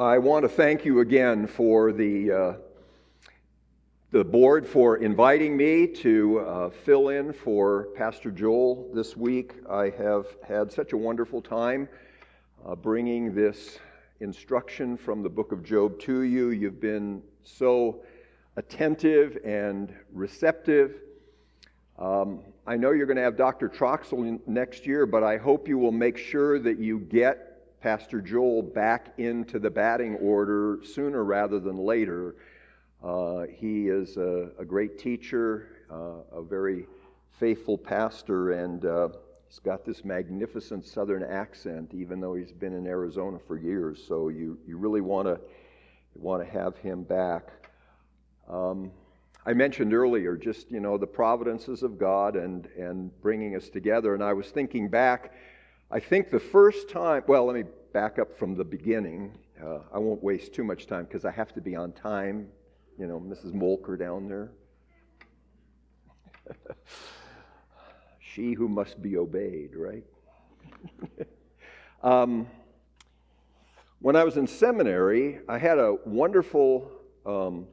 I want to thank you again for the, uh, the board for inviting me to uh, fill in for Pastor Joel this week. I have had such a wonderful time uh, bringing this instruction from the book of Job to you. You've been so attentive and receptive. Um, I know you're going to have Dr. Troxel next year, but I hope you will make sure that you get Pastor Joel back into the batting order sooner rather than later. Uh, he is a, a great teacher, uh, a very faithful pastor, and uh, he's got this magnificent southern accent, even though he's been in Arizona for years. So you, you really want to want to have him back. Um, I mentioned earlier just you know the providences of God and and bringing us together, and I was thinking back I think the first time, well, let me back up from the beginning. Uh, I won't waste too much time because I have to be on time. You know, Mrs. Molker down there. she who must be obeyed, right? um, when I was in seminary, I had a wonderful um,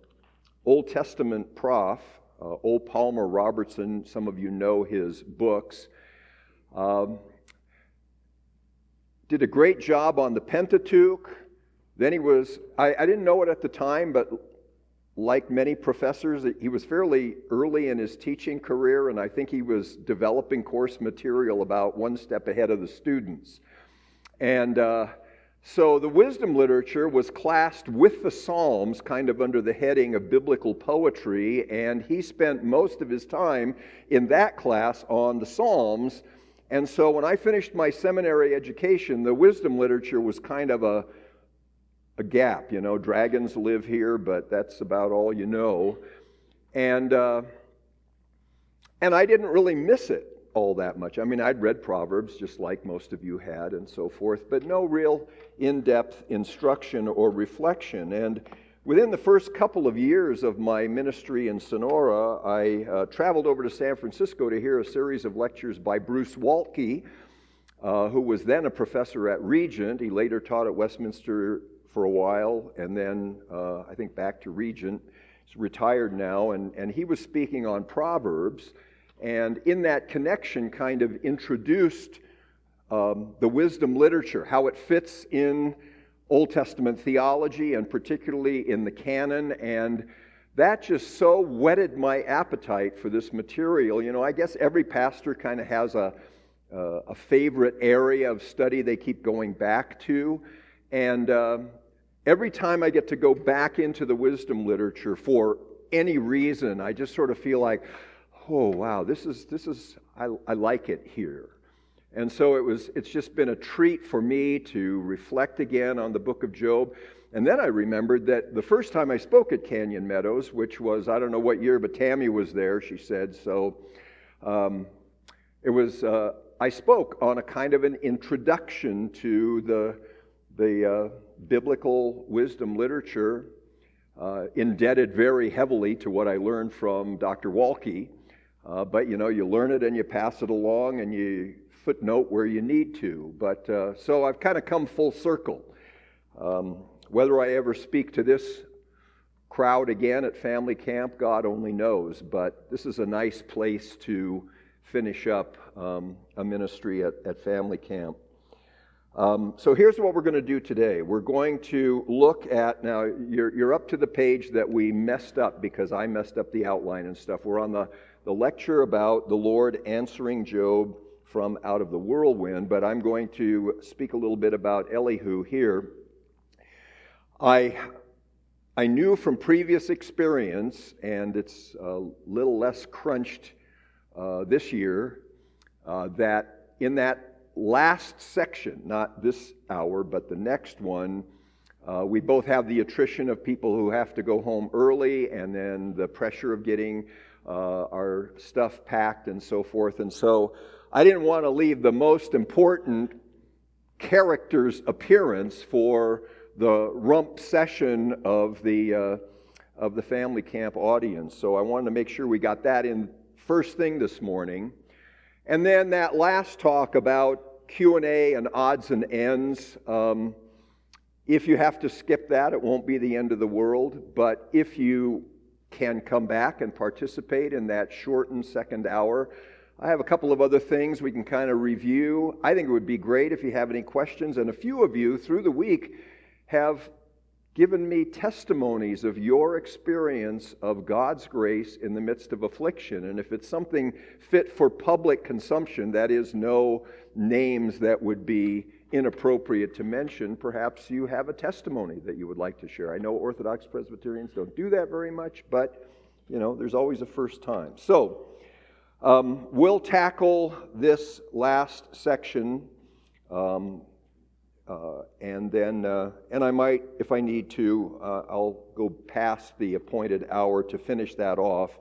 Old Testament prof, uh, O. Palmer Robertson. Some of you know his books. Um, did a great job on the Pentateuch. Then he was, I, I, didn't know it at the time, but like many professors, he was fairly early in his teaching career, and I think he was developing course material about one step ahead of the students. And uh, so the wisdom literature was classed with the Psalms, kind of under the heading of biblical poetry, and he spent most of his time in that class on the Psalms and so when I finished my seminary education, the wisdom literature was kind of a, a gap. You know, dragons live here, but that's about all you know. And, uh, and I didn't really miss it all that much. I mean, I'd read Proverbs just like most of you had and so forth, but no real in depth instruction or reflection. And Within the first couple of years of my ministry in Sonora, I uh, traveled over to San Francisco to hear a series of lectures by Bruce Waltke, uh, who was then a professor at Regent. He later taught at Westminster for a while, and then uh, I think back to Regent. He's retired now, and, and he was speaking on Proverbs, and in that connection, kind of introduced um, the wisdom literature, how it fits in Old Testament theology and particularly in the canon. And that just so whetted my appetite for this material. You know, I guess every pastor kind of has a, uh, a favorite area of study they keep going back to. And uh, every time I get to go back into the wisdom literature for any reason, I just sort of feel like, oh, wow, this is, this is I, I like it here. And so it was, it's just been a treat for me to reflect again on the book of Job. And then I remembered that the first time I spoke at Canyon Meadows, which was, I don't know what year, but Tammy was there, she said. So um, it was, uh, I spoke on a kind of an introduction to the, the uh, biblical wisdom literature, uh, indebted very heavily to what I learned from Dr. Waltke. Uh, but you know, you learn it and you pass it along and you footnote where you need to. But uh, so I've kind of come full circle. Um, whether I ever speak to this crowd again at family camp, God only knows. But this is a nice place to finish up um, a ministry at, at family camp. Um, so here's what we're going to do today. We're going to look at, now you're, you're up to the page that we messed up because I messed up the outline and stuff. We're on the, the lecture about the Lord answering Job from out of the whirlwind, but I'm going to speak a little bit about Elihu here. I, I knew from previous experience, and it's a little less crunched uh, this year, uh, that in that last section, not this hour, but the next one, uh, we both have the attrition of people who have to go home early and then the pressure of getting uh, our stuff packed and so forth. And so I didn't want to leave the most important character's appearance for the rump session of the, uh, of the family camp audience. So I wanted to make sure we got that in first thing this morning. And then that last talk about Q&A and odds and ends, um, If you have to skip that, it won't be the end of the world. But if you can come back and participate in that shortened second hour, I have a couple of other things we can kind of review. I think it would be great if you have any questions. And a few of you through the week have given me testimonies of your experience of God's grace in the midst of affliction. And if it's something fit for public consumption, that is, no names that would be inappropriate to mention, perhaps you have a testimony that you would like to share. I know Orthodox Presbyterians don't do that very much, but you know, there's always a first time. So, um, we'll tackle this last section, um, uh, and then, uh, and I might, if I need to, uh, I'll go past the appointed hour to finish that off.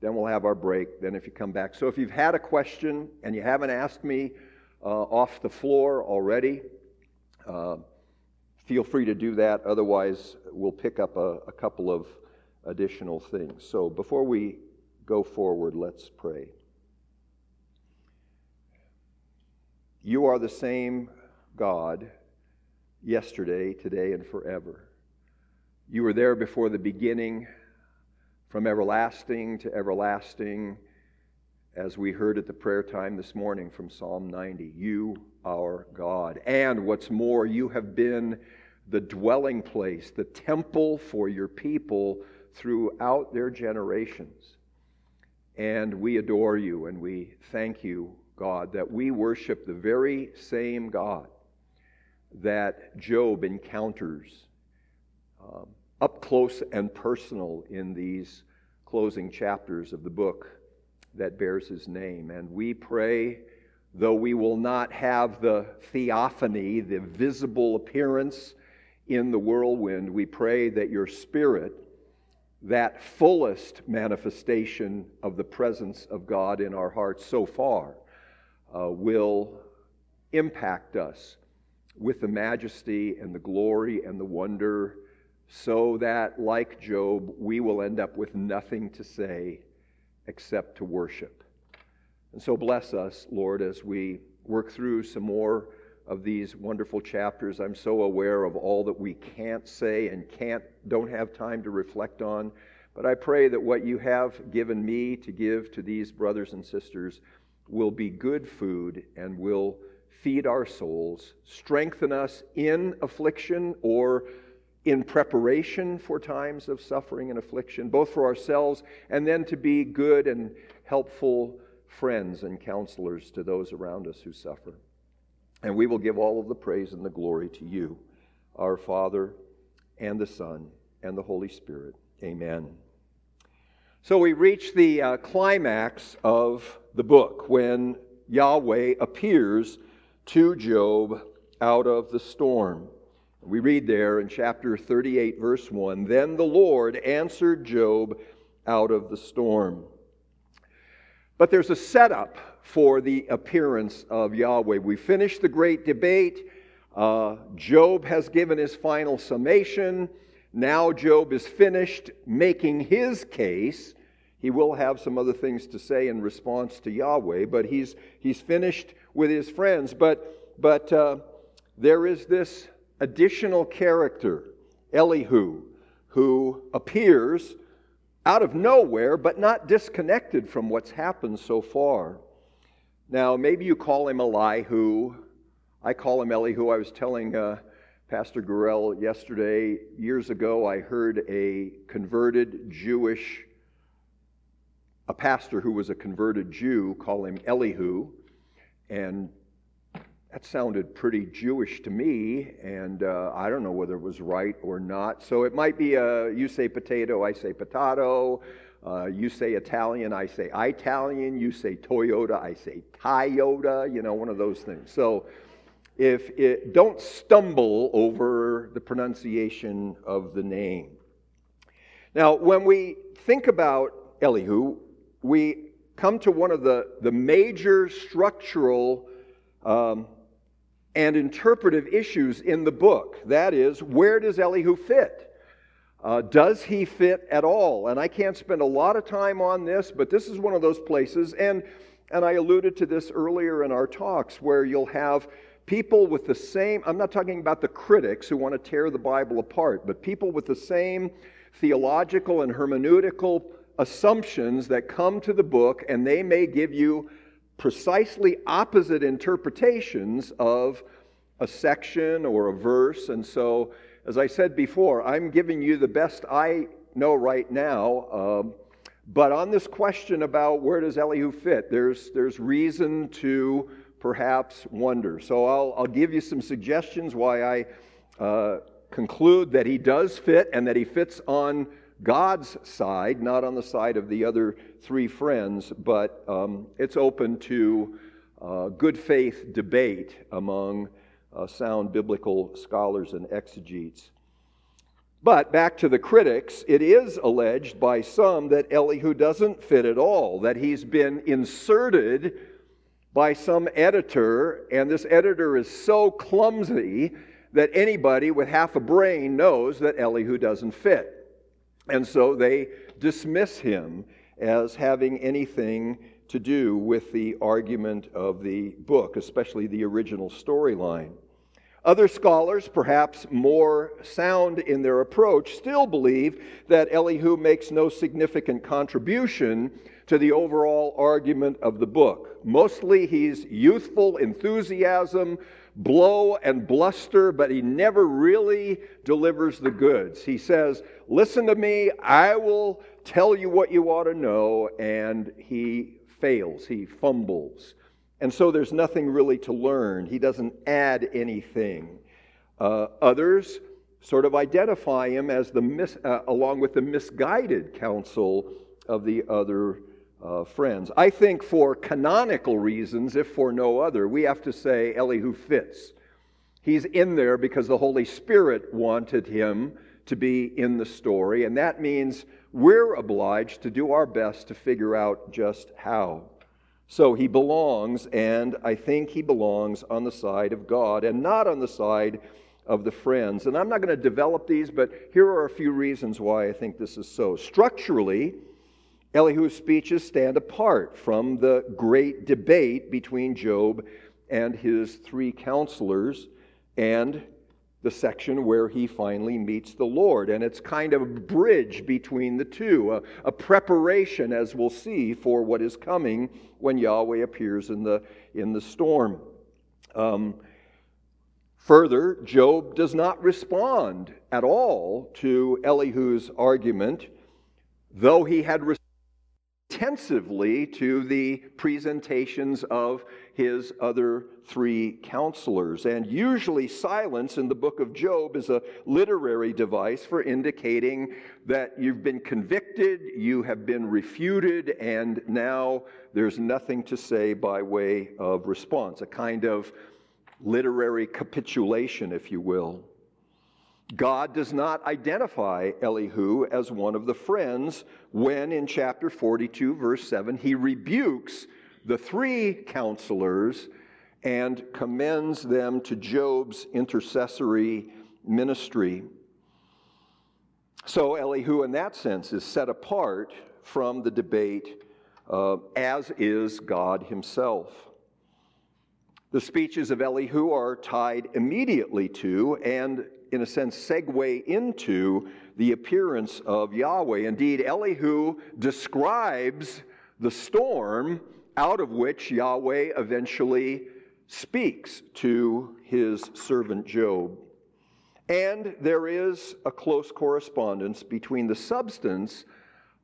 Then we'll have our break. Then, if you come back, so if you've had a question and you haven't asked me uh, off the floor already, uh, feel free to do that. Otherwise, we'll pick up a, a couple of additional things. So, before we go forward, let's pray. You are the same God yesterday, today, and forever. You were there before the beginning, from everlasting to everlasting, as we heard at the prayer time this morning from Psalm 90. You, our God. And what's more, you have been the dwelling place, the temple for your people throughout their generations. And we adore you and we thank you, God, that we worship the very same God that Job encounters um, up close and personal in these closing chapters of the book that bears his name. And we pray, though we will not have the theophany, the visible appearance in the whirlwind, we pray that your spirit that fullest manifestation of the presence of God in our hearts so far uh, will impact us with the majesty and the glory and the wonder, so that, like Job, we will end up with nothing to say except to worship. And so bless us, Lord, as we work through some more of these wonderful chapters. I'm so aware of all that we can't say and can't don't have time to reflect on. But I pray that what you have given me to give to these brothers and sisters will be good food and will feed our souls, strengthen us in affliction or in preparation for times of suffering and affliction, both for ourselves and then to be good and helpful friends and counselors to those around us who suffer. And we will give all of the praise and the glory to you, our Father, and the Son, and the Holy Spirit. Amen. So we reach the uh, climax of the book when Yahweh appears to Job out of the storm. We read there in chapter 38, verse 1 Then the Lord answered Job out of the storm. But there's a setup for the appearance of Yahweh. We finished the great debate. Uh, Job has given his final summation. Now Job is finished making his case. He will have some other things to say in response to Yahweh, but he's, he's finished with his friends. But, but uh, there is this additional character, Elihu, who appears out of nowhere, but not disconnected from what's happened so far. Now, maybe you call him Elihu. I call him Elihu. I was telling uh, Pastor Gurel yesterday, years ago, I heard a converted Jewish, a pastor who was a converted Jew, call him Elihu. And that sounded pretty Jewish to me, and uh, I don't know whether it was right or not. So it might be a, you say potato, I say potato. Uh, you say Italian, I say Italian. You say Toyota, I say Toyota. You know, one of those things. So, if it, don't stumble over the pronunciation of the name. Now, when we think about Elihu, we come to one of the, the major structural um, and interpretive issues in the book. That is, where does Elihu fit? Uh, does he fit at all? And I can't spend a lot of time on this, but this is one of those places. And, and I alluded to this earlier in our talks where you'll have people with the same, I'm not talking about the critics who want to tear the Bible apart, but people with the same theological and hermeneutical assumptions that come to the book, and they may give you precisely opposite interpretations of a section or a verse. And so, as I said before, I'm giving you the best I know right now. Um, but on this question about where does Elihu fit, there's, there's reason to perhaps wonder. So I'll, I'll give you some suggestions why I uh, conclude that he does fit and that he fits on God's side, not on the side of the other three friends, but um, it's open to uh, good faith debate among uh, sound biblical scholars and exegetes. But back to the critics, it is alleged by some that Elihu doesn't fit at all, that he's been inserted by some editor, and this editor is so clumsy that anybody with half a brain knows that Elihu doesn't fit. And so they dismiss him as having anything to do with the argument of the book, especially the original storyline. Other scholars, perhaps more sound in their approach, still believe that Elihu makes no significant contribution to the overall argument of the book. Mostly he's youthful enthusiasm, blow and bluster, but he never really delivers the goods. He says, Listen to me, I will tell you what you ought to know, and he fails, he fumbles. And so there's nothing really to learn. He doesn't add anything. Uh, others sort of identify him as the mis- uh, along with the misguided counsel of the other uh, friends. I think for canonical reasons, if for no other, we have to say Elihu fits. He's in there because the Holy Spirit wanted him to be in the story, and that means we're obliged to do our best to figure out just how. So he belongs, and I think he belongs on the side of God and not on the side of the friends. And I'm not going to develop these, but here are a few reasons why I think this is so. Structurally, Elihu's speeches stand apart from the great debate between Job and his three counselors and the section where he finally meets the Lord. And it's kind of a bridge between the two, a, a, preparation, as we'll see, for what is coming when Yahweh appears in the, in the storm. Um, further, Job does not respond at all to Elihu's argument, though he had responded intensively to the presentations of his other three counselors. And usually, silence in the book of Job is a literary device for indicating that you've been convicted, you have been refuted, and now there's nothing to say by way of response, a kind of literary capitulation, if you will. God does not identify Elihu as one of the friends when, in chapter 42, verse 7, he rebukes the three counselors and commends them to Job's intercessory ministry. So, Elihu, in that sense, is set apart from the debate, uh, as is God himself. The speeches of Elihu are tied immediately to and in a sense, segue into the appearance of Yahweh. Indeed, Elihu describes the storm out of which Yahweh eventually speaks to his servant Job. And there is a close correspondence between the substance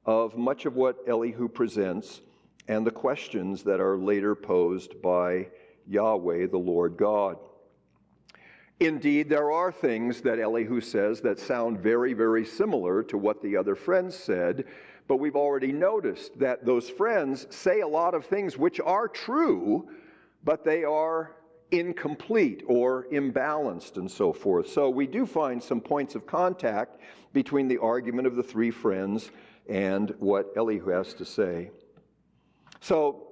of much of what Elihu presents and the questions that are later posed by Yahweh, the Lord God. Indeed, there are things that Elihu says that sound very, very similar to what the other friends said, but we've already noticed that those friends say a lot of things which are true, but they are incomplete or imbalanced and so forth. So we do find some points of contact between the argument of the three friends and what Elihu has to say. So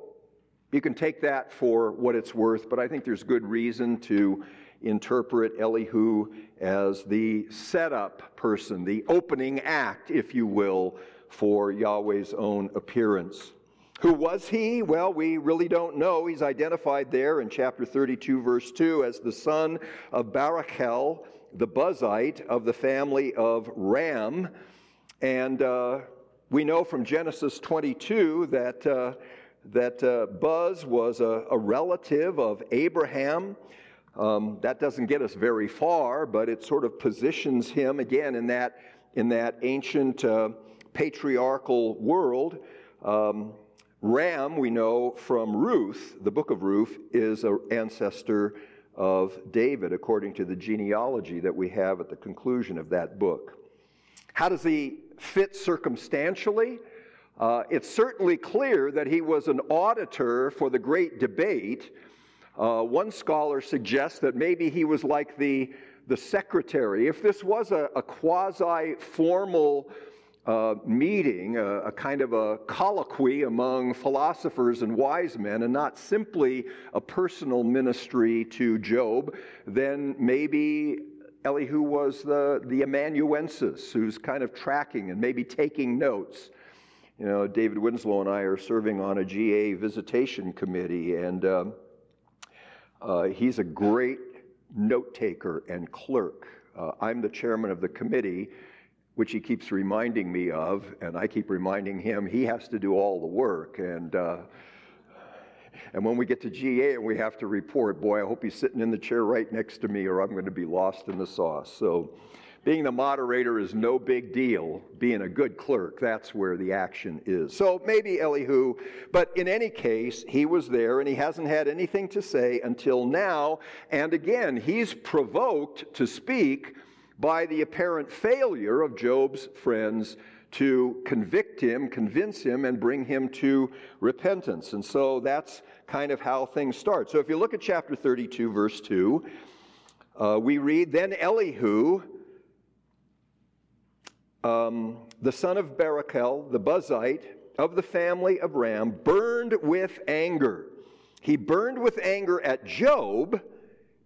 you can take that for what it's worth, but I think there's good reason to interpret Elihu as the setup person, the opening act, if you will, for Yahweh's own appearance. Who was he? Well, we really don't know. He's identified there in chapter 32, verse 2, as the son of Barachel, the Buzite of the family of Ram. And uh, we know from Genesis 22 that, uh, that uh, Buz was a, a, relative of Abraham. Um, that doesn't get us very far, but it sort of positions him again in that, in that ancient uh, patriarchal world. Um, Ram, we know from Ruth, the book of Ruth, is an ancestor of David, according to the genealogy that we have at the conclusion of that book. How does he fit circumstantially? Uh, it's certainly clear that he was an auditor for the great debate. Uh, one scholar suggests that maybe he was like the, the secretary. If this was a, a quasi formal uh, meeting, a, a, kind of a colloquy among philosophers and wise men, and not simply a personal ministry to Job, then maybe Elihu was the, the amanuensis who's kind of tracking and maybe taking notes. You know, David Winslow and I are serving on a GA visitation committee, and um, uh, he's a great note taker and clerk. Uh, I'm the chairman of the committee which he keeps reminding me of, and I keep reminding him he has to do all the work. And uh, and when we get to GA and we have to report, boy, I hope he's sitting in the chair right next to me, or I'm going to be lost in the sauce. So, being the moderator is no big deal. Being a good clerk, that's where the action is. So maybe Elihu, but in any case, he was there and he hasn't had anything to say until now. And again, he's provoked to speak by the apparent failure of Job's friends to convict him, convince him, and bring him to repentance. And so that's kind of how things start. So if you look at chapter 32, verse 2, uh, we read Then Elihu, um, the son of Barachel, the Buzite of the family of Ram, burned with anger. He burned with anger at Job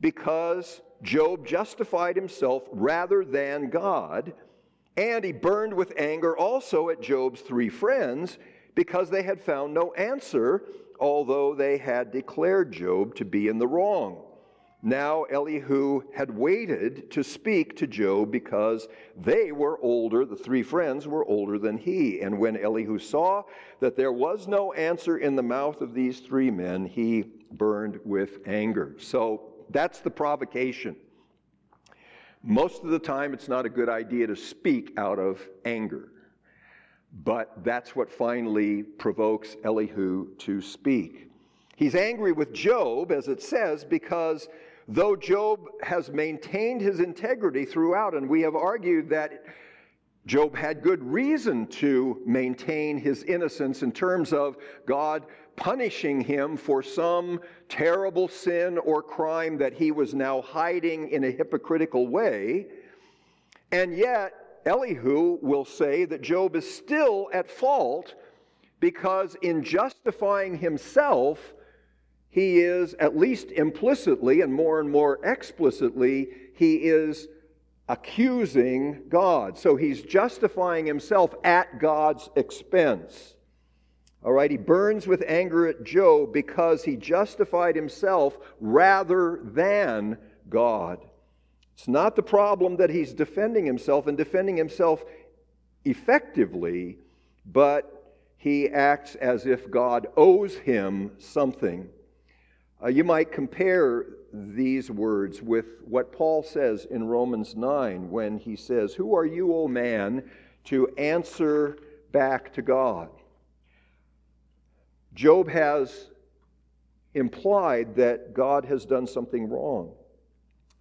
because Job justified himself rather than God, and he burned with anger also at Job's three friends because they had found no answer, although they had declared Job to be in the wrong. Now Elihu had waited to speak to Job because they were older, the three friends were older than he. And when Elihu saw that there was no answer in the mouth of these three men, he burned with anger. So that's the provocation. Most of the time, it's not a good idea to speak out of anger. But that's what finally provokes Elihu to speak. He's angry with Job, as it says, because though Job has maintained his integrity throughout, and we have argued that Job had good reason to maintain his innocence in terms of God punishing him for some terrible sin or crime that he was now hiding in a hypocritical way. And yet, Elihu will say that Job is still at fault because, in justifying himself, he is, at least implicitly and more and more explicitly, he is accusing God. So he's justifying himself at God's expense. All right, he burns with anger at Job because he justified himself rather than God. It's not the problem that he's defending himself and defending himself effectively, but he acts as if God owes him something. Uh, you might compare these words with what Paul says in Romans 9 when he says, Who are you, O man, to answer back to God? Job has implied that God has done something wrong.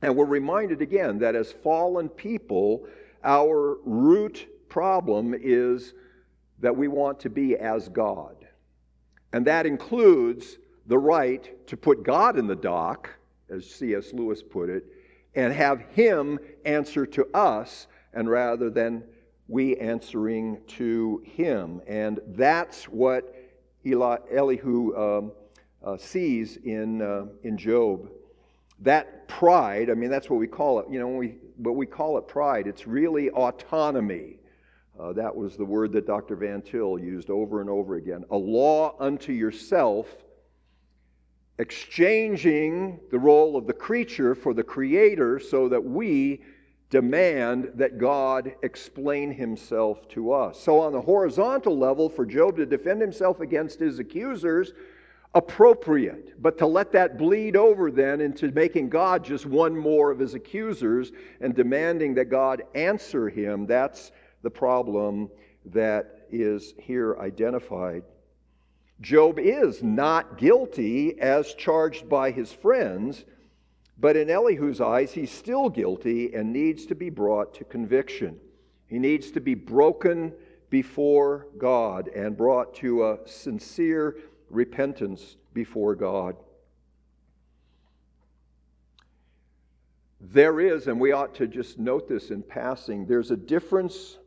And we're reminded again that as fallen people, our root problem is that we want to be as God. And that includes the right to put God in the dock, as C.S. Lewis put it, and have Him answer to us, and rather than we answering to Him. And that's what Eli, Elihu um, uh, sees in, uh, in Job. That pride, I mean, that's what we call it. You know, we, what we call it pride, it's really autonomy. Uh, that was the word that Dr. Van Til used over and over again. A law unto yourself, exchanging the role of the creature for the creator so that we demand that God explain himself to us. So, on the horizontal level, for Job to defend himself against his accusers, appropriate. But to let that bleed over then into making God just one more of his accusers and demanding that God answer him, that's the problem that is here identified. Job is not guilty as charged by his friends, but in Elihu's eyes, he's still guilty and needs to be brought to conviction. He needs to be broken before God and brought to a sincere repentance before God. There is, and we ought to just note this in passing, there's a difference,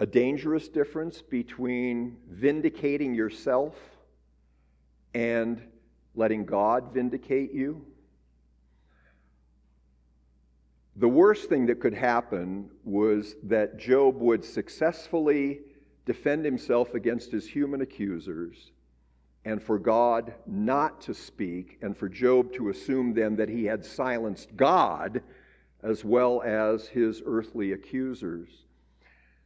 a dangerous difference between vindicating yourself and letting God vindicate you. The worst thing that could happen was that Job would successfully defend himself against his human accusers and for God not to speak, and for Job to assume then that he had silenced God as well as his earthly accusers.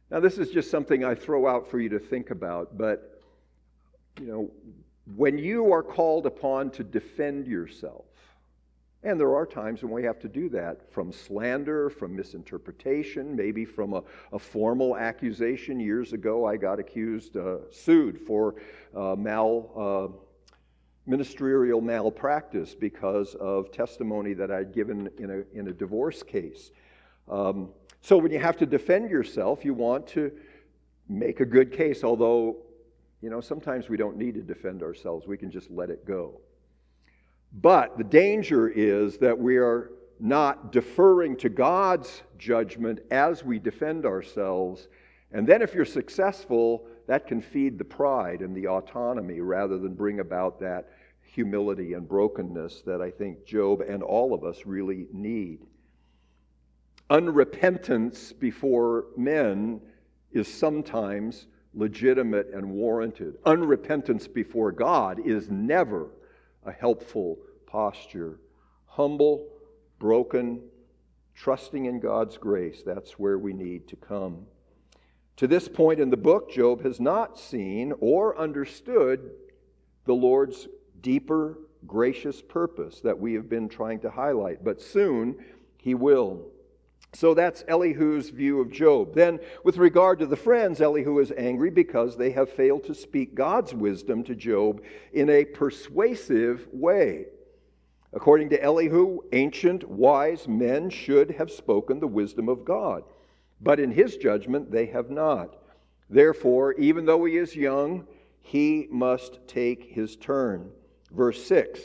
Now, this is just something I throw out for you to think about, but, you know, when you are called upon to defend yourself, and there are times when we have to do that from slander, from misinterpretation, maybe from a, a formal accusation. Years ago, I got accused, uh, sued for uh, mal, uh, ministerial malpractice because of testimony that I'd given in a, in a divorce case. Um, so when you have to defend yourself, you want to make a good case, although, you know, sometimes we don't need to defend ourselves. We can just let it go. But the danger is that we are not deferring to God's judgment as we defend ourselves. And then, if you're successful, that can feed the pride and the autonomy rather than bring about that humility and brokenness that I think Job and all of us really need. Unrepentance before men is sometimes legitimate and warranted. Unrepentance before God is never a helpful posture. Humble, broken, trusting in God's grace. That's where we need to come. To this point in the book, Job has not seen or understood the Lord's deeper, gracious purpose that we have been trying to highlight, but soon he will. So that's Elihu's view of Job. Then, with regard to the friends, Elihu is angry because they have failed to speak God's wisdom to Job in a persuasive way. According to Elihu, ancient wise men should have spoken the wisdom of God, but in his judgment they have not. Therefore, even though he is young, he must take his turn. Verse 6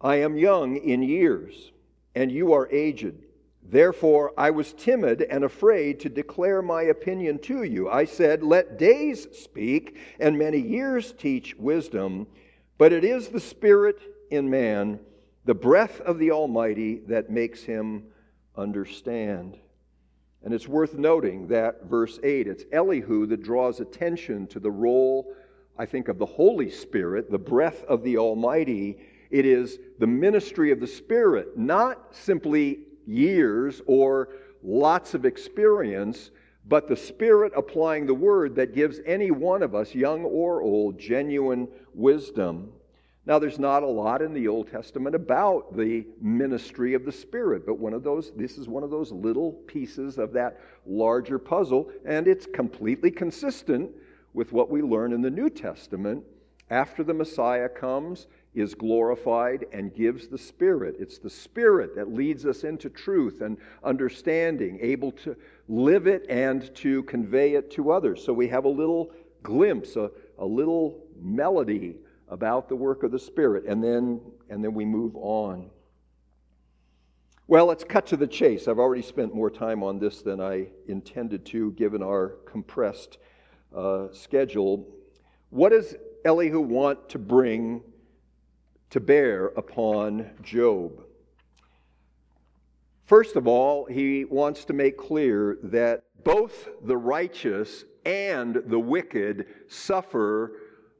I am young in years, and you are aged. Therefore, I was timid and afraid to declare my opinion to you. I said, Let days speak, and many years teach wisdom. But it is the Spirit in man, the breath of the Almighty, that makes him understand. And it's worth noting that verse 8, it's Elihu that draws attention to the role, I think, of the Holy Spirit, the breath of the Almighty. It is the ministry of the Spirit, not simply years or lots of experience, but the Spirit applying the Word that gives any one of us, young or old, genuine wisdom. Now, there's not a lot in the Old Testament about the ministry of the Spirit, but one of those, this is one of those little pieces of that larger puzzle, and it's completely consistent with what we learn in the New Testament. After the Messiah comes, is glorified and gives the Spirit. It's the Spirit that leads us into truth and understanding, able to live it and to convey it to others. So we have a little glimpse, a, a little melody about the work of the Spirit, and then, and then we move on. Well, let's cut to the chase. I've already spent more time on this than I intended to, given our compressed uh, schedule. What does Elihu want to bring to bear upon Job. First of all, he wants to make clear that both the righteous and the wicked suffer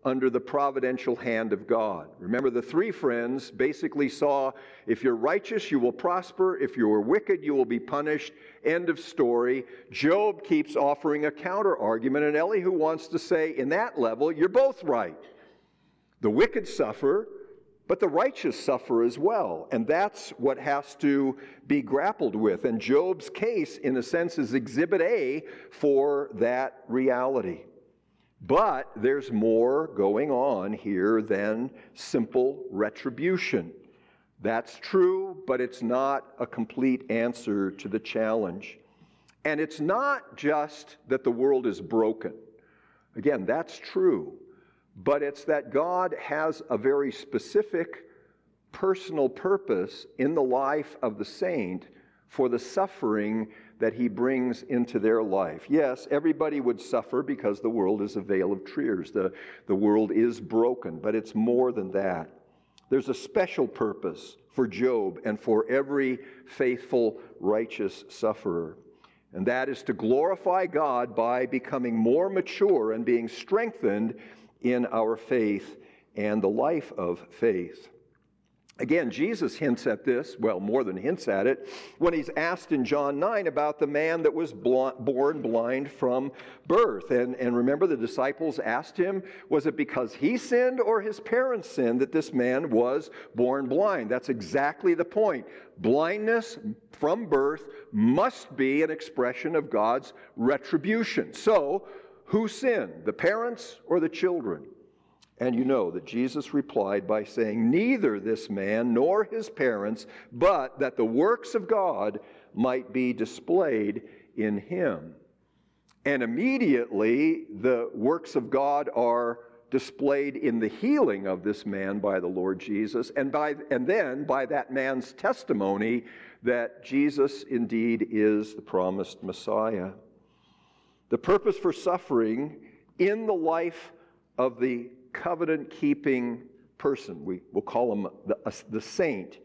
under the providential hand of God. Remember, the three friends basically saw if you're righteous, you will prosper. If you are wicked, you will be punished. End of story. Job keeps offering a counter argument, and Elihu wants to say, in that level, you're both right. The wicked suffer, but the righteous suffer as well. And that's what has to be grappled with. And Job's case, in a sense, is exhibit A for that reality. But there's more going on here than simple retribution. That's true, but it's not a complete answer to the challenge. And it's not just that the world is broken. Again, that's true but it's that God has a very specific personal purpose in the life of the saint for the suffering that he brings into their life. Yes, everybody would suffer because the world is a vale of tears. The, the world is broken, but it's more than that. There's a special purpose for Job and for every faithful, righteous sufferer. And that is to glorify God by becoming more mature and being strengthened in our faith and the life of faith. Again, Jesus hints at this, well, more than hints at it, when he's asked in John 9 about the man that was born blind from birth. And, and remember, the disciples asked him, was it because he sinned or his parents sinned that this man was born blind? That's exactly the point. Blindness from birth must be an expression of God's retribution. So, who sinned, the parents or the children? And you know that Jesus replied by saying, Neither this man nor his parents, but that the works of God might be displayed in him. And immediately the works of God are displayed in the healing of this man by the Lord Jesus, and, by, and then by that man's testimony that Jesus indeed is the promised Messiah. The purpose for suffering in the life of the covenant keeping person, we will call him the, uh, the saint,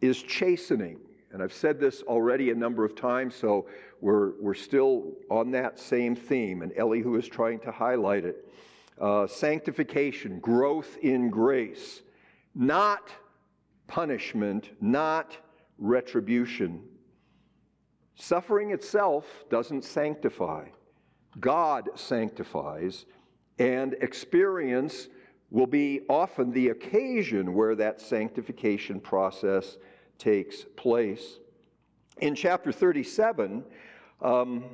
is chastening. And I've said this already a number of times, so we're, we're still on that same theme, and Elihu is trying to highlight it. Uh, sanctification, growth in grace, not punishment, not retribution. Suffering itself doesn't sanctify. God sanctifies, and experience will be often the occasion where that sanctification process takes place. In chapter 37, um,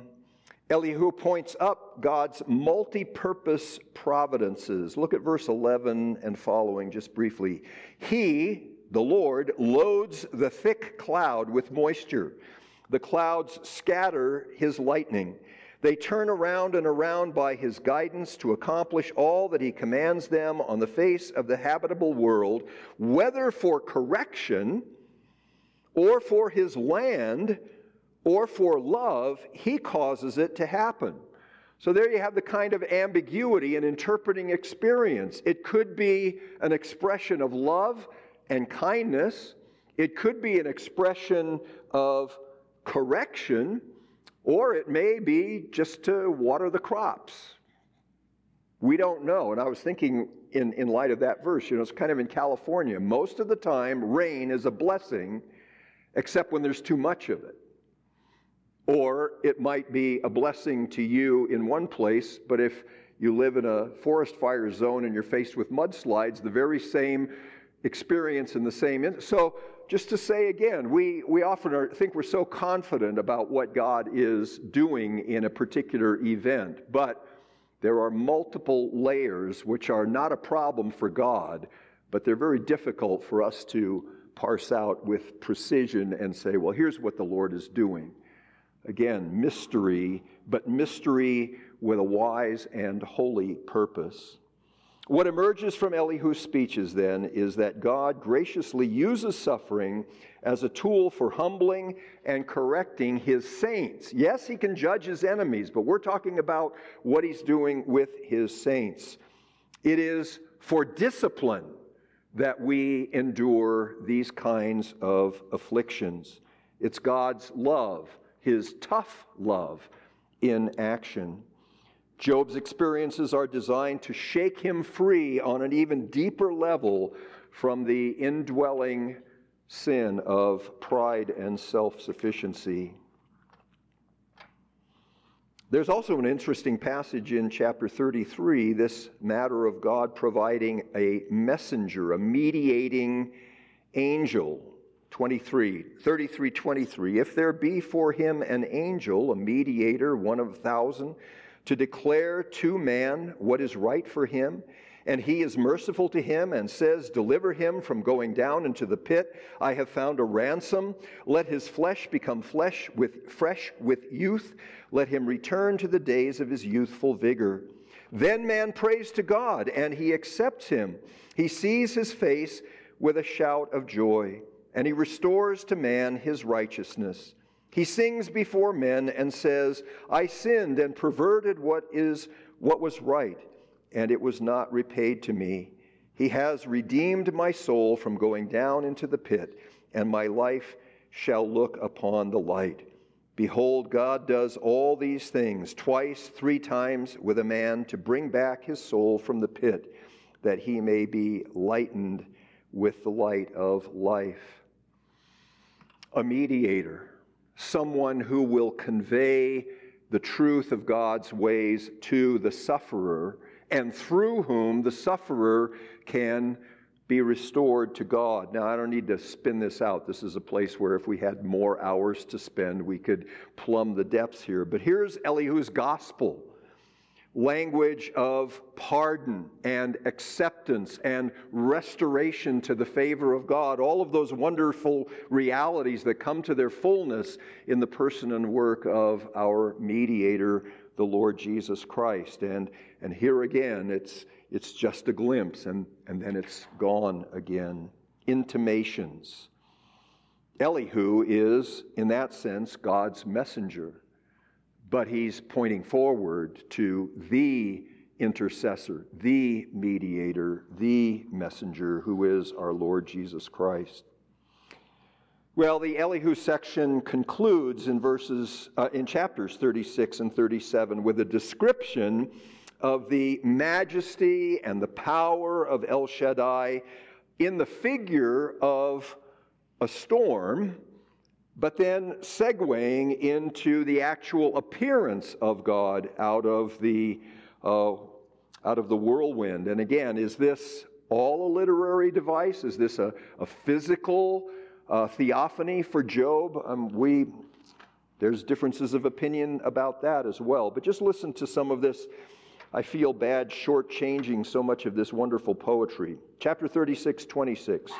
Elihu points up God's multi purpose providences. Look at verse 11 and following just briefly. He, the Lord, loads the thick cloud with moisture. The clouds scatter his lightning. They turn around and around by his guidance to accomplish all that he commands them on the face of the habitable world, whether for correction or for his land or for love, he causes it to happen. So there you have the kind of ambiguity in interpreting experience. It could be an expression of love and kindness, it could be an expression of correction or it may be just to water the crops. We don't know. And I was thinking, in, in light of that verse, you know, it's kind of in California. Most of the time, rain is a blessing, except when there's too much of it. Or it might be a blessing to you in one place, but if you live in a forest fire zone and you're faced with mudslides, the very same experience in the same. So just to say again, we, we often are, think we're so confident about what God is doing in a particular event, but there are multiple layers which are not a problem for God, but they're very difficult for us to parse out with precision and say, well, here's what the Lord is doing. Again, mystery, but mystery with a wise and holy purpose. What emerges from Elihu's speeches then is that God graciously uses suffering as a tool for humbling and correcting his saints. Yes, he can judge his enemies, but we're talking about what he's doing with his saints. It is for discipline that we endure these kinds of afflictions. It's God's love, his tough love, in action. Job's experiences are designed to shake him free on an even deeper level from the indwelling sin of pride and self sufficiency. There's also an interesting passage in chapter 33, this matter of God providing a messenger, a mediating angel. 23, 33, 23. If there be for him an angel, a mediator, one of a thousand, to declare to man what is right for him, and he is merciful to him and says, Deliver him from going down into the pit. I have found a ransom. Let his flesh become flesh with fresh with youth. Let him return to the days of his youthful vigor. Then man prays to God, and he accepts him. He sees his face with a shout of joy, and he restores to man his righteousness. He sings before men and says, I sinned and perverted what is what was right and it was not repaid to me. He has redeemed my soul from going down into the pit, and my life shall look upon the light. Behold, God does all these things twice, three times with a man to bring back his soul from the pit, that he may be lightened with the light of life. A mediator, someone who will convey the truth of God's ways to the sufferer and through whom the sufferer can be restored to God. Now, I don't need to spin this out. This is a place where if we had more hours to spend, we could plumb the depths here. But here's Elihu's gospel language of pardon and acceptance and restoration to the favor of God. All of those wonderful realities that come to their fullness in the person and work of our mediator, the Lord Jesus Christ. And, and here again, it's, it's just a glimpse, and, and then it's gone again. Intimations. Elihu is, in that sense, God's messenger, but he's pointing forward to the intercessor, the mediator, the messenger, who is our Lord Jesus Christ. Well, the Elihu section concludes in verses uh, in chapters 36 and 37 with a description of the majesty and the power of El Shaddai in the figure of a storm, but then segueing into the actual appearance of God out of the uh, out of the whirlwind. And again, is this all a literary device? Is this a, a physical uh, theophany for Job. Um, we, there's differences of opinion about that as well. But just listen to some of this. I feel bad shortchanging so much of this wonderful poetry. Chapter 36, 26.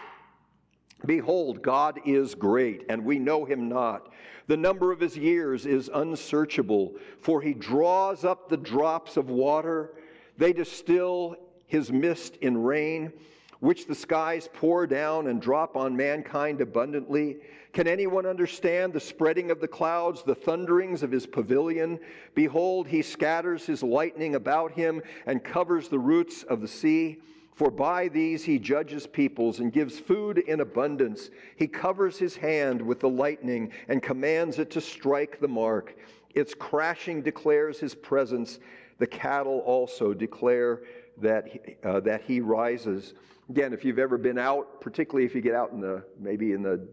Behold, God is great, and we know him not. The number of his years is unsearchable, for he draws up the drops of water. They distill his mist in rain which the skies pour down and drop on mankind abundantly? Can anyone understand the spreading of the clouds, the thunderings of his pavilion? Behold, he scatters his lightning about him and covers the roots of the sea. For by these he judges peoples and gives food in abundance. He covers his hand with the lightning and commands it to strike the mark. Its crashing declares his presence. The cattle also declare that uh, that he rises. Again, if you've ever been out, particularly if you get out in the maybe in the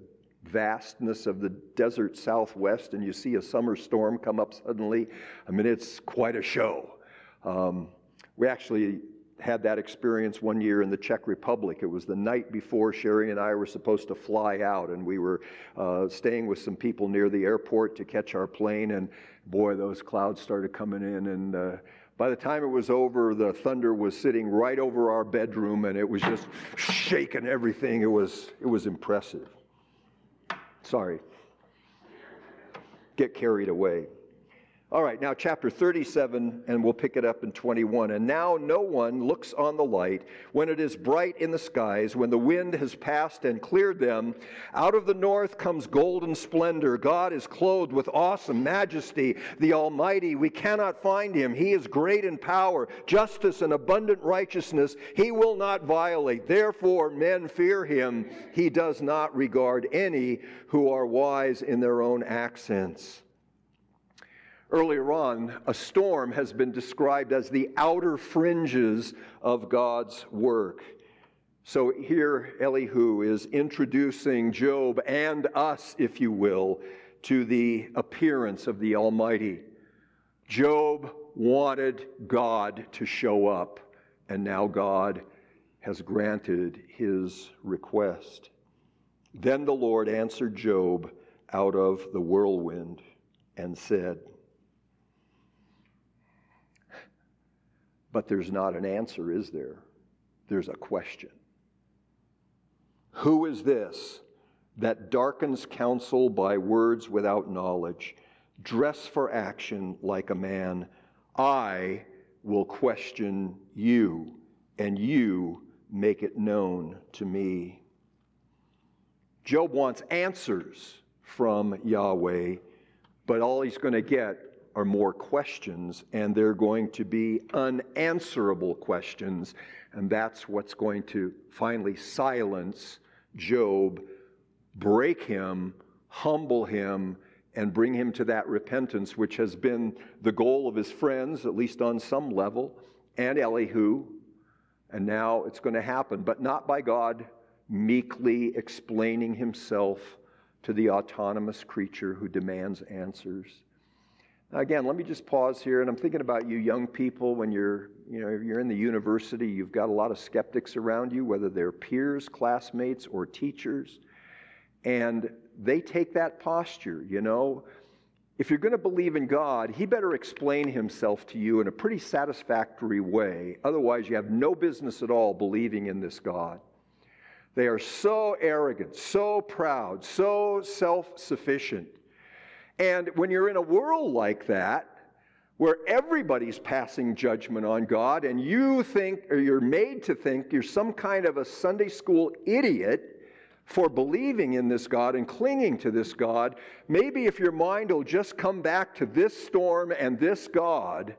vastness of the desert southwest and you see a summer storm come up suddenly, I mean, it's quite a show. Um, we actually had that experience one year in the Czech Republic. It was the night before Sherry and I were supposed to fly out, and we were uh, staying with some people near the airport to catch our plane. And boy, those clouds started coming in, and uh, by the time it was over, the thunder was sitting right over our bedroom and it was just shaking everything. It was, it was impressive. Sorry. Get carried away. All right, now chapter 37, and we'll pick it up in 21. And now no one looks on the light when it is bright in the skies, when the wind has passed and cleared them. Out of the north comes golden splendor. God is clothed with awesome majesty, the Almighty. We cannot find him. He is great in power, justice, and abundant righteousness. He will not violate. Therefore, men fear him. He does not regard any who are wise in their own accents. Earlier on, a storm has been described as the outer fringes of God's work. So here, Elihu is introducing Job and us, if you will, to the appearance of the Almighty. Job wanted God to show up, and now God has granted his request. Then the Lord answered Job out of the whirlwind and said, But there's not an answer, is there? There's a question. Who is this that darkens counsel by words without knowledge? Dress for action like a man. I will question you, and you make it known to me. Job wants answers from Yahweh, but all he's going to get are more questions, and they're going to be unanswerable questions. And that's what's going to finally silence Job, break him, humble him, and bring him to that repentance, which has been the goal of his friends, at least on some level, and Elihu. And now it's going to happen, but not by God meekly explaining himself to the autonomous creature who demands answers. Again, let me just pause here, and I'm thinking about you young people when you're, you know, you're in the university, you've got a lot of skeptics around you, whether they're peers, classmates, or teachers, and they take that posture, you know. If you're going to believe in God, He better explain Himself to you in a pretty satisfactory way. Otherwise, you have no business at all believing in this God. They are so arrogant, so proud, so self sufficient and when you're in a world like that, where everybody's passing judgment on God, and you think, or you're made to think, you're some kind of a Sunday school idiot for believing in this God and clinging to this God, maybe if your mind will just come back to this storm and this God,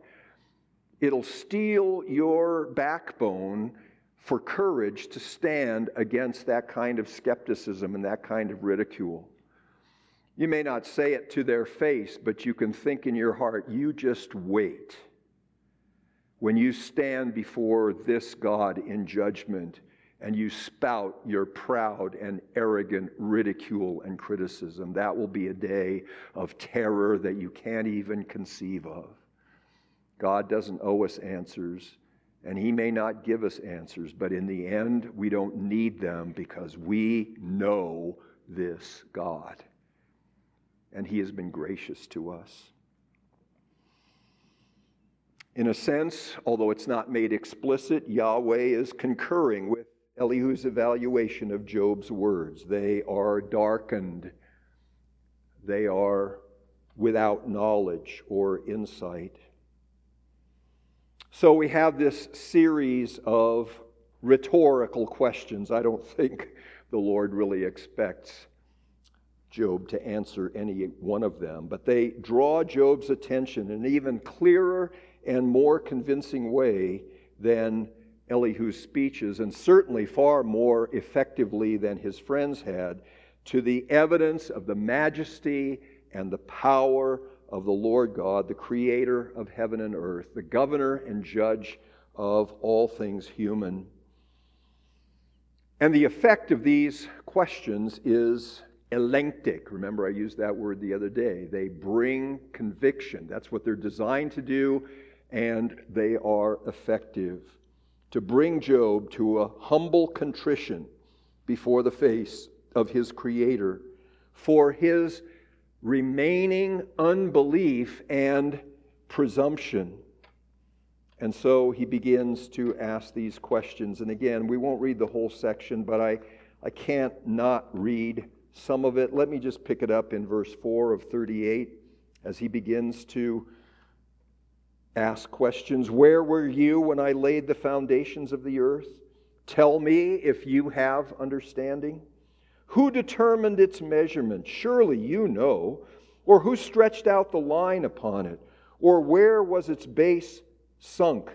it'll steel your backbone for courage to stand against that kind of skepticism and that kind of ridicule. You may not say it to their face, but you can think in your heart, you just wait. When you stand before this God in judgment and you spout your proud and arrogant ridicule and criticism, that will be a day of terror that you can't even conceive of. God doesn't owe us answers, and He may not give us answers, but in the end, we don't need them because we know this God and He has been gracious to us. In a sense, although it's not made explicit, Yahweh is concurring with Elihu's evaluation of Job's words. They are darkened, they are without knowledge or insight. So we have this series of rhetorical questions. I don't think the Lord really expects Job to answer any one of them, but they draw Job's attention in an even clearer and more convincing way than Elihu's speeches, and certainly far more effectively than his friends had, to the evidence of the majesty and the power of the Lord God, the creator of heaven and earth, the governor and judge of all things human. And the effect of these questions is elenctic. Remember, I used that word the other day. They bring conviction. That's what they're designed to do, and they are effective. To bring Job to a humble contrition before the face of his Creator for his remaining unbelief and presumption. And so he begins to ask these questions. And again, we won't read the whole section, but I, I can't not read some of it. Let me just pick it up in verse 4 of 38 as he begins to ask questions. Where were you when I laid the foundations of the earth? Tell me if you have understanding. Who determined its measurement? Surely you know. Or who stretched out the line upon it? Or where was its base sunk?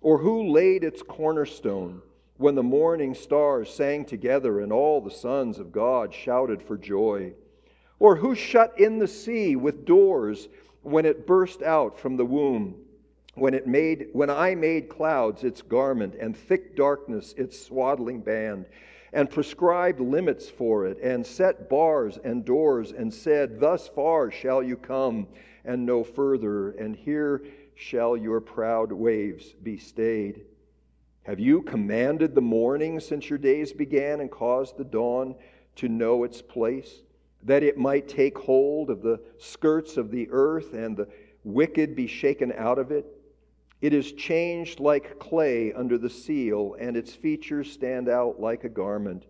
Or who laid its cornerstone? When the morning stars sang together and all the sons of God shouted for joy? Or who shut in the sea with doors when it burst out from the womb, when it made when I made clouds its garment and thick darkness its swaddling band and prescribed limits for it and set bars and doors and said thus far shall you come and no further and here shall your proud waves be stayed have you commanded the morning since your days began and caused the dawn to know its place that it might take hold of the skirts of the earth and the wicked be shaken out of it it is changed like clay under the seal, and its features stand out like a garment.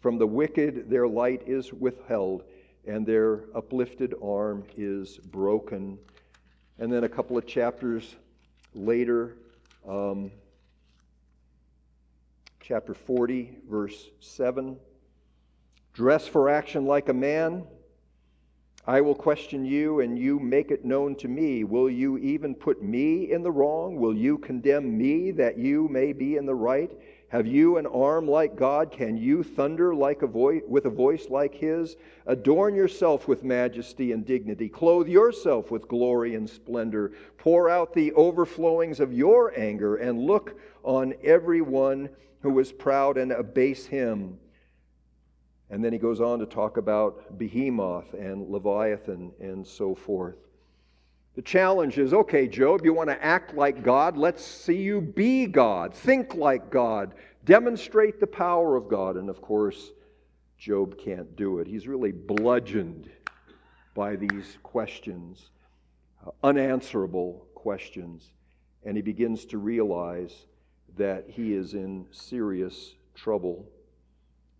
From the wicked their light is withheld, and their uplifted arm is broken. And then a couple of chapters later, um, chapter 40, verse 7 Dress for action like a man I will question you, and you make it known to me. Will you even put me in the wrong? Will you condemn me that you may be in the right? Have you an arm like God? Can you thunder like a voice, with a voice like his? Adorn yourself with majesty and dignity. Clothe yourself with glory and splendor. Pour out the overflowings of your anger and look on everyone who is proud and abase him. And then he goes on to talk about Behemoth and Leviathan and so forth. The challenge is okay, Job, you want to act like God? Let's see you be God. Think like God. Demonstrate the power of God. And of course, Job can't do it. He's really bludgeoned by these questions, uh, unanswerable questions. And he begins to realize that he is in serious trouble.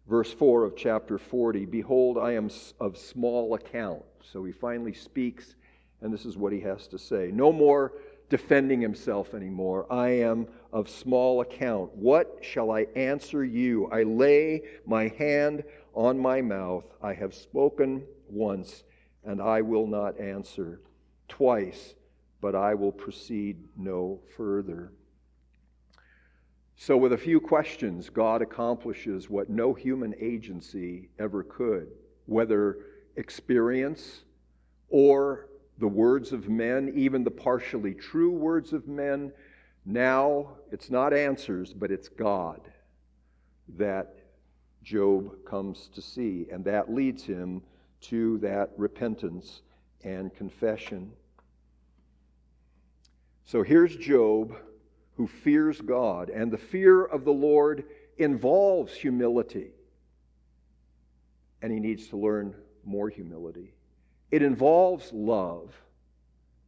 Verse 4 of chapter 40 Behold, I am of small account. So he finally speaks, and this is what he has to say. No more defending himself anymore. I am of small account. What shall I answer you? I lay my hand on my mouth. I have spoken once, and I will not answer. Twice, but I will proceed no further. So, with a few questions, God accomplishes what no human agency ever could, whether experience or the words of men, even the partially true words of men. Now, it's not answers, but it's God that Job comes to see, and that leads him to that repentance and confession. So here's Job who fears God. And the fear of the Lord involves humility. And he needs to learn more humility. It involves love.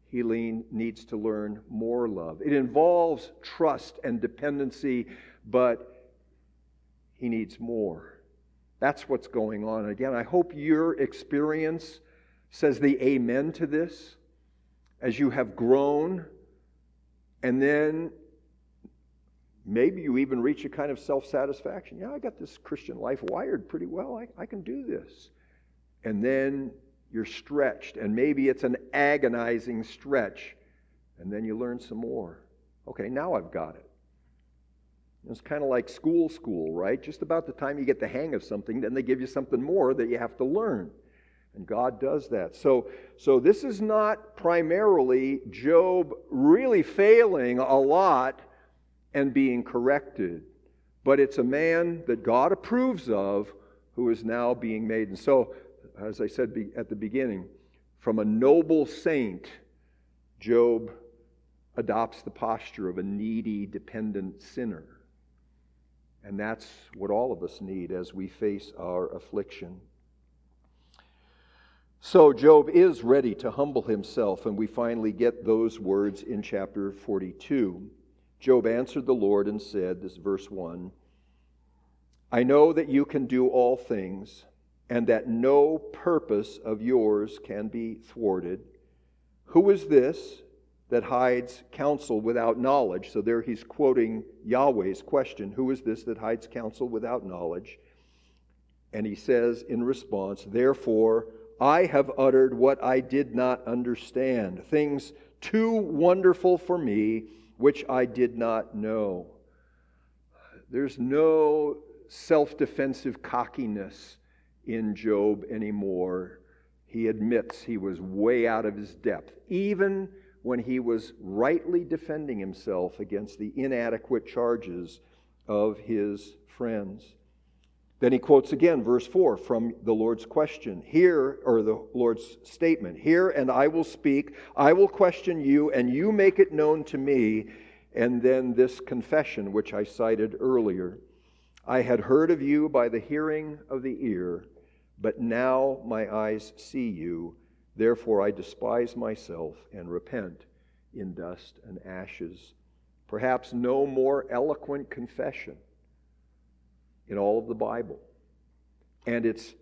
He needs to learn more love. It involves trust and dependency, but he needs more. That's what's going on. Again, I hope your experience says the amen to this as you have grown and then Maybe you even reach a kind of self satisfaction. Yeah, I got this Christian life wired pretty well. I, I can do this. And then you're stretched, and maybe it's an agonizing stretch. And then you learn some more. Okay, now I've got it. It's kind of like school, school, right? Just about the time you get the hang of something, then they give you something more that you have to learn. And God does that. So, so this is not primarily Job really failing a lot and being corrected. But it's a man that God approves of who is now being made. And so, as I said at the beginning, from a noble saint, Job adopts the posture of a needy, dependent sinner. And that's what all of us need as we face our affliction. So, Job is ready to humble himself, and we finally get those words in chapter 42. Job answered the Lord and said, This verse 1 I know that you can do all things, and that no purpose of yours can be thwarted. Who is this that hides counsel without knowledge? So there he's quoting Yahweh's question Who is this that hides counsel without knowledge? And he says in response, Therefore, I have uttered what I did not understand, things too wonderful for me which I did not know. There's no self defensive cockiness in Job anymore. he admits he was way out of his depth, even when he was rightly defending himself against the inadequate charges of his friends. Then he quotes again verse 4 from the Lord's question. Hear, or the Lord's statement, Hear and I will speak, I will question you, and you make it known to me. And then this confession, which I cited earlier I had heard of you by the hearing of the ear, but now my eyes see you. Therefore I despise myself and repent in dust and ashes. Perhaps no more eloquent confession in all of the Bible. And it's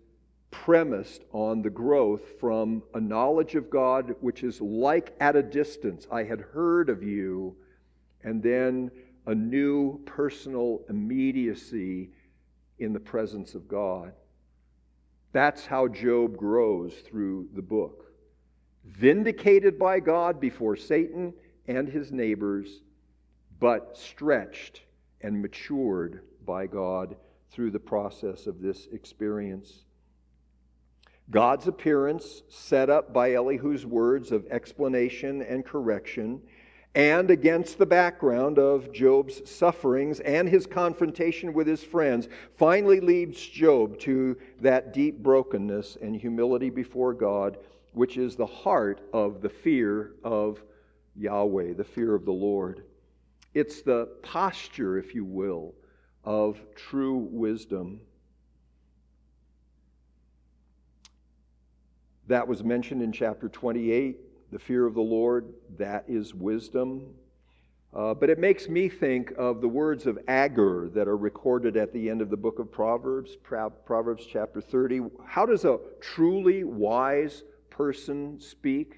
premised on the growth from a knowledge of God which is like at a distance. I had heard of you, and then a new personal immediacy in the presence of God. That's how Job grows through the book. Vindicated by God before Satan and his neighbors, but stretched and matured by God through the process of this experience. God's appearance, set up by Elihu's words of explanation and correction, and against the background of Job's sufferings and his confrontation with his friends, finally leads Job to that deep brokenness and humility before God, which is the heart of the fear of Yahweh, the fear of the Lord. It's the posture, if you will, of true wisdom. That was mentioned in chapter 28. The fear of the Lord, that is wisdom. Uh, but it makes me think of the words of Agur that are recorded at the end of the book of Proverbs, Proverbs chapter 30. How does a truly wise person speak?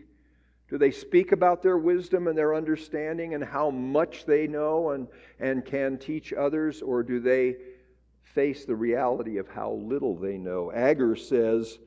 Do they speak about their wisdom and their understanding and how much they know and, and can teach others, or do they face the reality of how little they know? Agur says,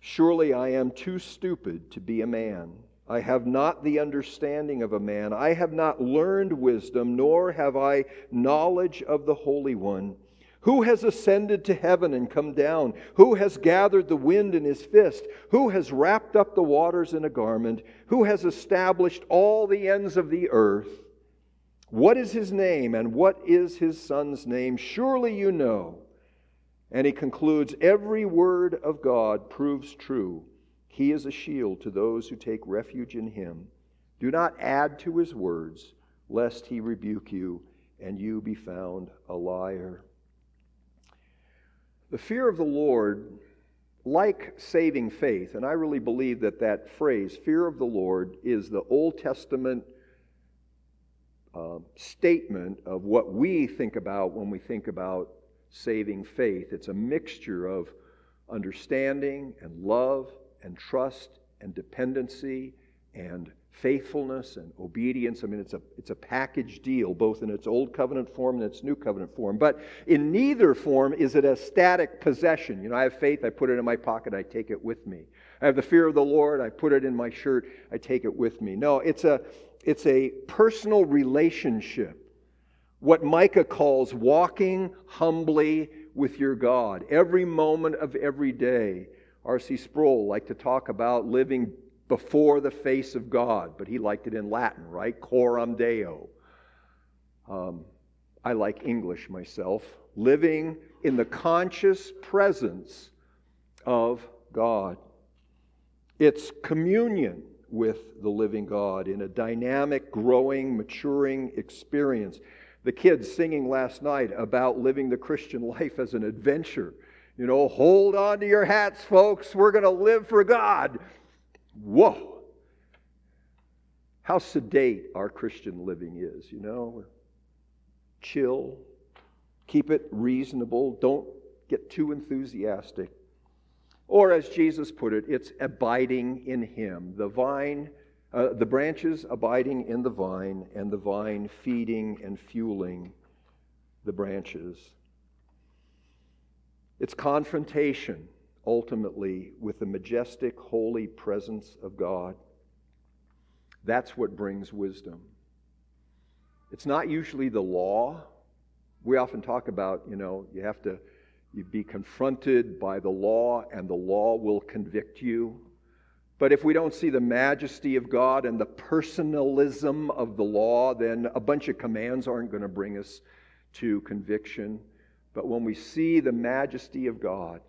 Surely I am too stupid to be a man. I have not the understanding of a man. I have not learned wisdom, nor have I knowledge of the Holy One. Who has ascended to heaven and come down? Who has gathered the wind in his fist? Who has wrapped up the waters in a garment? Who has established all the ends of the earth? What is his name and what is his son's name? Surely you know. And he concludes every word of God proves true. He is a shield to those who take refuge in him. Do not add to his words, lest he rebuke you and you be found a liar. The fear of the Lord, like saving faith, and I really believe that that phrase, fear of the Lord, is the Old Testament uh, statement of what we think about when we think about saving faith. It's a mixture of understanding and love and trust and dependency and faithfulness and obedience. I mean, it's a, it's a package deal, both in its old covenant form and its new covenant form. But in neither form is it a static possession. You know, I have faith, I put it in my pocket, I take it with me. I have the fear of the Lord, I put it in my shirt, I take it with me. No, it's a, it's a personal relationship. What Micah calls walking humbly with your God every moment of every day. R.C. Sproul liked to talk about living before the face of God, but he liked it in Latin, right? Coram Deo. Um, I like English myself. Living in the conscious presence of God. It's communion with the living God in a dynamic, growing, maturing experience. The kids singing last night about living the Christian life as an adventure. You know, hold on to your hats, folks. We're going to live for God. Whoa! How sedate our Christian living is, you know? Chill, keep it reasonable, don't get too enthusiastic. Or, as Jesus put it, it's abiding in Him. The vine, uh, the branches abiding in the vine, and the vine feeding and fueling the branches. It's confrontation ultimately with the majestic, holy presence of God. That's what brings wisdom. It's not usually the law. We often talk about, you know, you have to You'd be confronted by the law, and the law will convict you. But if we don't see the majesty of God and the personalism of the law, then a bunch of commands aren't going to bring us to conviction. But when we see the majesty of God,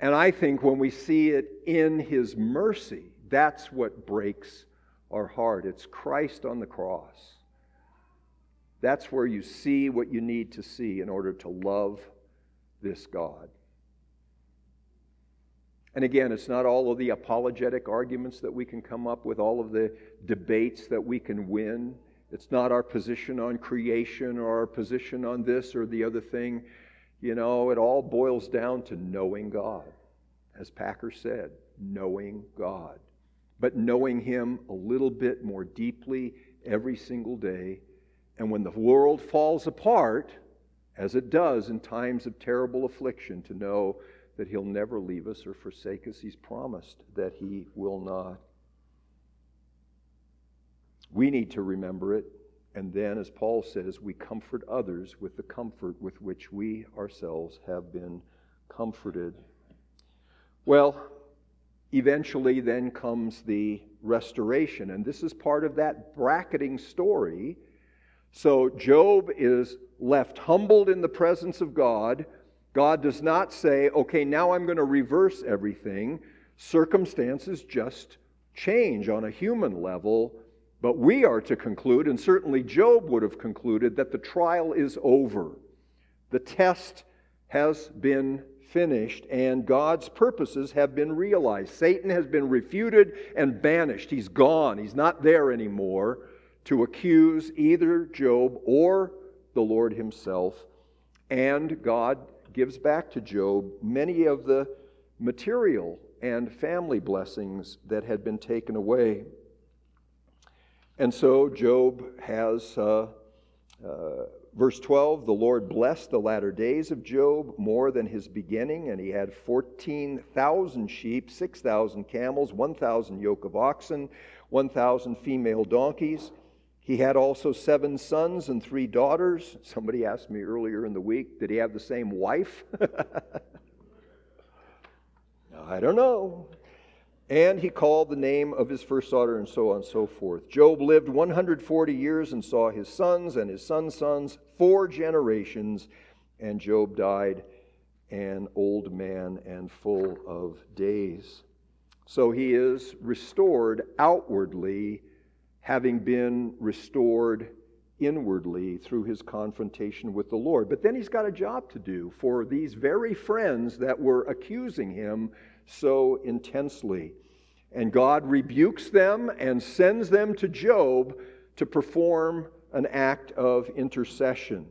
and I think when we see it in His mercy, that's what breaks our heart. It's Christ on the cross. That's where you see what you need to see in order to love this God. And again, it's not all of the apologetic arguments that we can come up with, all of the debates that we can win. It's not our position on creation or our position on this or the other thing. You know, it all boils down to knowing God. As Packer said, knowing God. But knowing Him a little bit more deeply every single day. And when the world falls apart, as it does in times of terrible affliction, to know that He'll never leave us or forsake us. He's promised that He will not. We need to remember it, and then, as Paul says, we comfort others with the comfort with which we ourselves have been comforted. Well, eventually, then comes the restoration, and this is part of that bracketing story. So, Job is left humbled in the presence of God God does not say, okay, now I'm going to reverse everything. Circumstances just change on a human level, but we are to conclude, and certainly Job would have concluded, that the trial is over. The test has been finished, and God's purposes have been realized. Satan has been refuted and banished. He's gone, he's not there anymore to accuse either Job or the Lord himself. And God gives back to Job many of the material and family blessings that had been taken away. And so Job has, uh, uh, verse 12, the Lord blessed the latter days of Job more than his beginning, and he had 14,000 sheep, 6,000 camels, 1,000 yoke of oxen, 1,000 female donkeys. He had also seven sons and three daughters. Somebody asked me earlier in the week, did he have the same wife? I don't know. And he called the name of his first daughter, and so on and so forth. Job lived 140 years and saw his sons and his sons' sons four generations, and Job died an old man and full of days. So he is restored outwardly having been restored inwardly through his confrontation with the Lord. But then he's got a job to do for these very friends that were accusing him so intensely. And God rebukes them and sends them to Job to perform an act of intercession,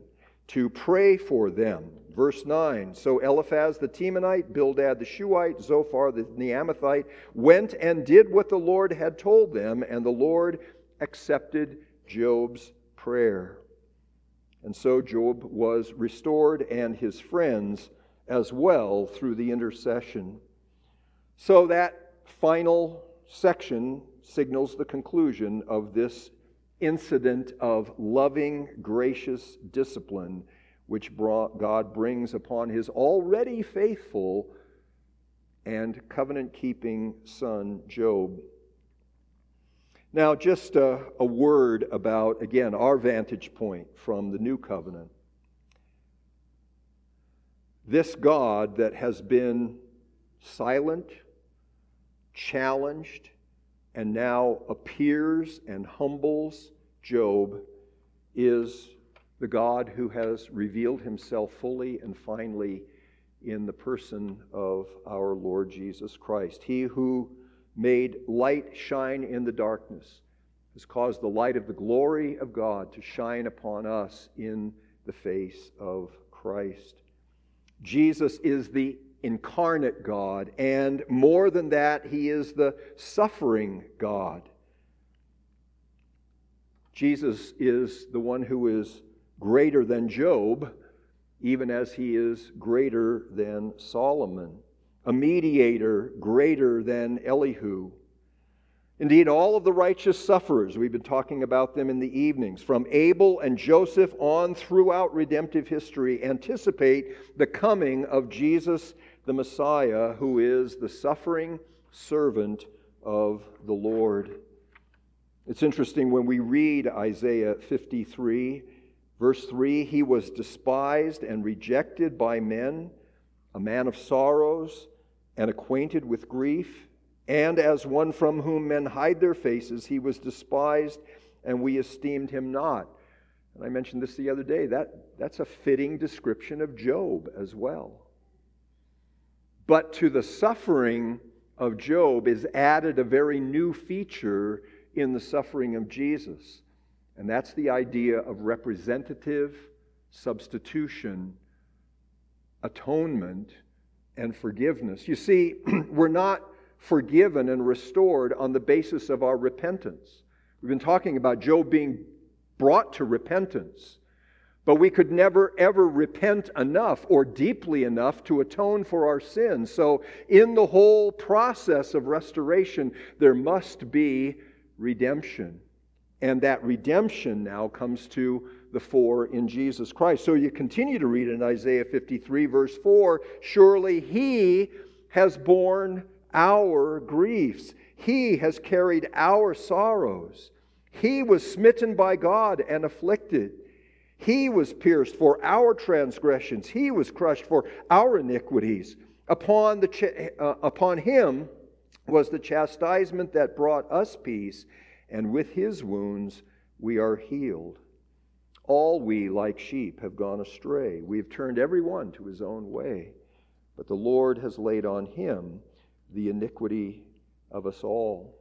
to pray for them. Verse 9 So Eliphaz the Temanite, Bildad the Shuhite, Zophar the Naamathite went and did what the Lord had told them, and the Lord accepted Job's prayer. And so Job was restored and his friends as well through the intercession. So that final section signals the conclusion of this incident of loving, gracious discipline which God brings upon his already faithful and covenant keeping son, Job. Now, just a, a, word about, again, our vantage point from the new covenant. This God that has been silent, challenged, and now appears and humbles Job is the God who has revealed himself fully and finally in the person of our Lord Jesus Christ. He who made light shine in the darkness, has caused the light of the glory of God to shine upon us in the face of Christ. Jesus is the incarnate God, and more than that, he is the suffering God. Jesus is the one who is greater than Job, even as he is greater than Solomon a mediator greater than Elihu. Indeed, all of the righteous sufferers, we've been talking about them in the evenings, from Abel and Joseph on throughout redemptive history, anticipate the coming of Jesus the Messiah, who is the suffering servant of the Lord. It's interesting when we read Isaiah 53, verse 3 He was despised and rejected by men, a man of sorrows and acquainted with grief and as one from whom men hide their faces, he was despised, and we esteemed him not. And I mentioned this the other day. That, that's a fitting description of Job as well. But to the suffering of Job is added a very new feature in the suffering of Jesus. And that's the idea of representative substitution, atonement, and forgiveness. You see, we're not forgiven and restored on the basis of our repentance. We've been talking about Job being brought to repentance, but we could never ever repent enough or deeply enough to atone for our sins. So, in the whole process of restoration, there must be redemption. And that redemption now comes to the fore in Jesus Christ. So you continue to read in Isaiah 53, verse 4 Surely he has borne our griefs. He has carried our sorrows. He was smitten by God and afflicted. He was pierced for our transgressions. He was crushed for our iniquities. Upon, the ch- uh, upon him was the chastisement that brought us peace, and with his wounds we are healed. All we, like sheep, have gone astray. We have turned every one to his own way. But the Lord has laid on him the iniquity of us all.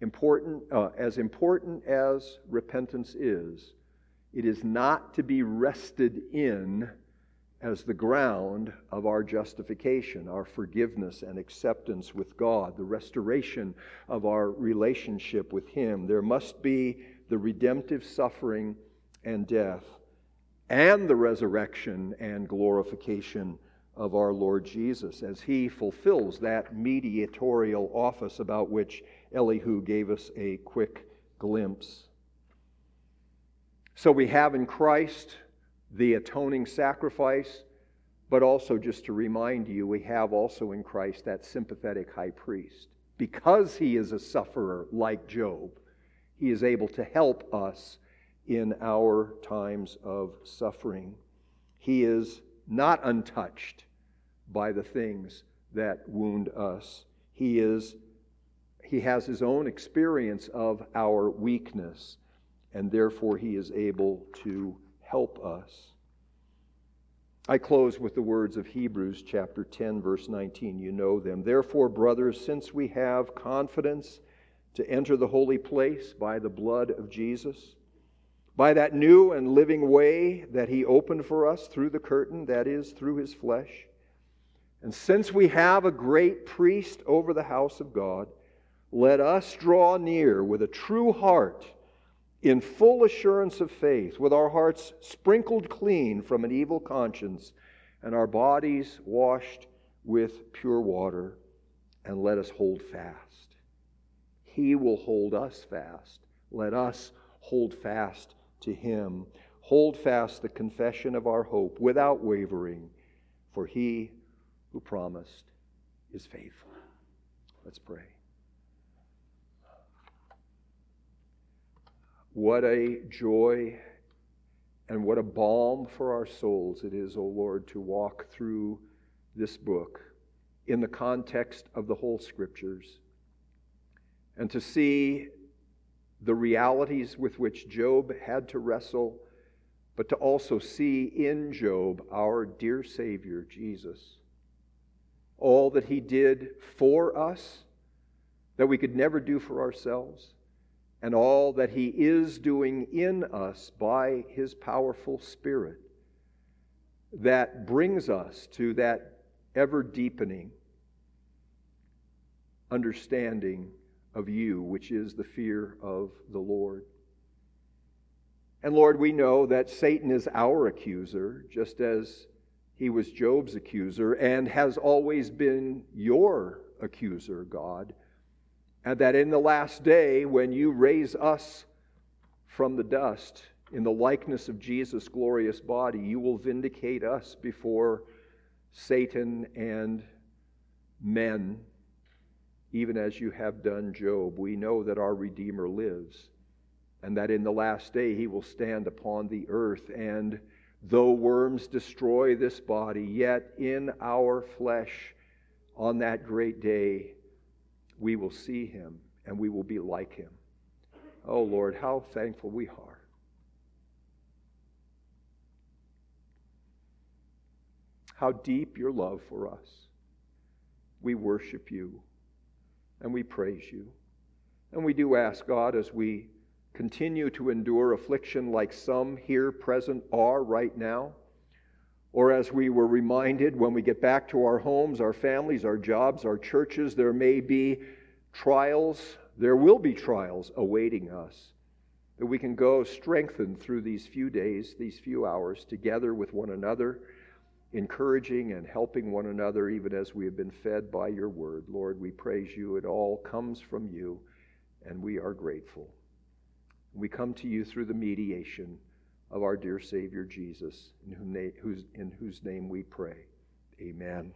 Important, uh, as important as repentance is, it is not to be rested in as the ground of our justification, our forgiveness and acceptance with God, the restoration of our relationship with Him. There must be the redemptive suffering and death, and the resurrection and glorification of our Lord Jesus as he fulfills that mediatorial office about which Elihu gave us a quick glimpse. So we have in Christ the atoning sacrifice, but also just to remind you, we have also in Christ that sympathetic high priest. Because he is a sufferer like Job, he is able to help us in our times of suffering. He is not untouched by the things that wound us. He is he has his own experience of our weakness, and therefore he is able to help us. I close with the words of Hebrews chapter 10, verse 19. You know them. Therefore, brothers, since we have confidence to enter the holy place by the blood of Jesus, by that new and living way that he opened for us through the curtain, that is, through his flesh, and since we have a great priest over the house of God, let us draw near with a true heart in full assurance of faith, with our hearts sprinkled clean from an evil conscience and our bodies washed with pure water, and let us hold fast. He will hold us fast. Let us hold fast to Him. Hold fast the confession of our hope without wavering, for He who promised is faithful. Let's pray. What a joy and what a balm for our souls it is, O Lord, to walk through this book in the context of the whole scriptures and to see the realities with which Job had to wrestle, but to also see in Job our dear Savior, Jesus. All that He did for us that we could never do for ourselves, and all that He is doing in us by His powerful Spirit that brings us to that ever deepening understanding of you, which is the fear of the Lord. And Lord, we know that Satan is our accuser, just as he was Job's accuser and has always been your accuser, God. And that in the last day, when you raise us from the dust in the likeness of Jesus' glorious body, you will vindicate us before Satan and men, even as you have done Job. We know that our Redeemer lives, and that in the last day he will stand upon the earth. And though worms destroy this body, yet in our flesh, on that great day, we will see him and we will be like him. Oh Lord, how thankful we are. How deep your love for us. We worship you and we praise you. And we do ask God as we continue to endure affliction like some here present are right now, or as we were reminded when we get back to our homes, our families, our jobs, our churches, there may be trials, there will be trials awaiting us. That we can go strengthened through these few days, these few hours, together with one another, encouraging and helping one another, even as we have been fed by your word. Lord, we praise you. It all comes from you, and we are grateful. We come to you through the mediation of our dear Savior Jesus, in whose name we pray. Amen.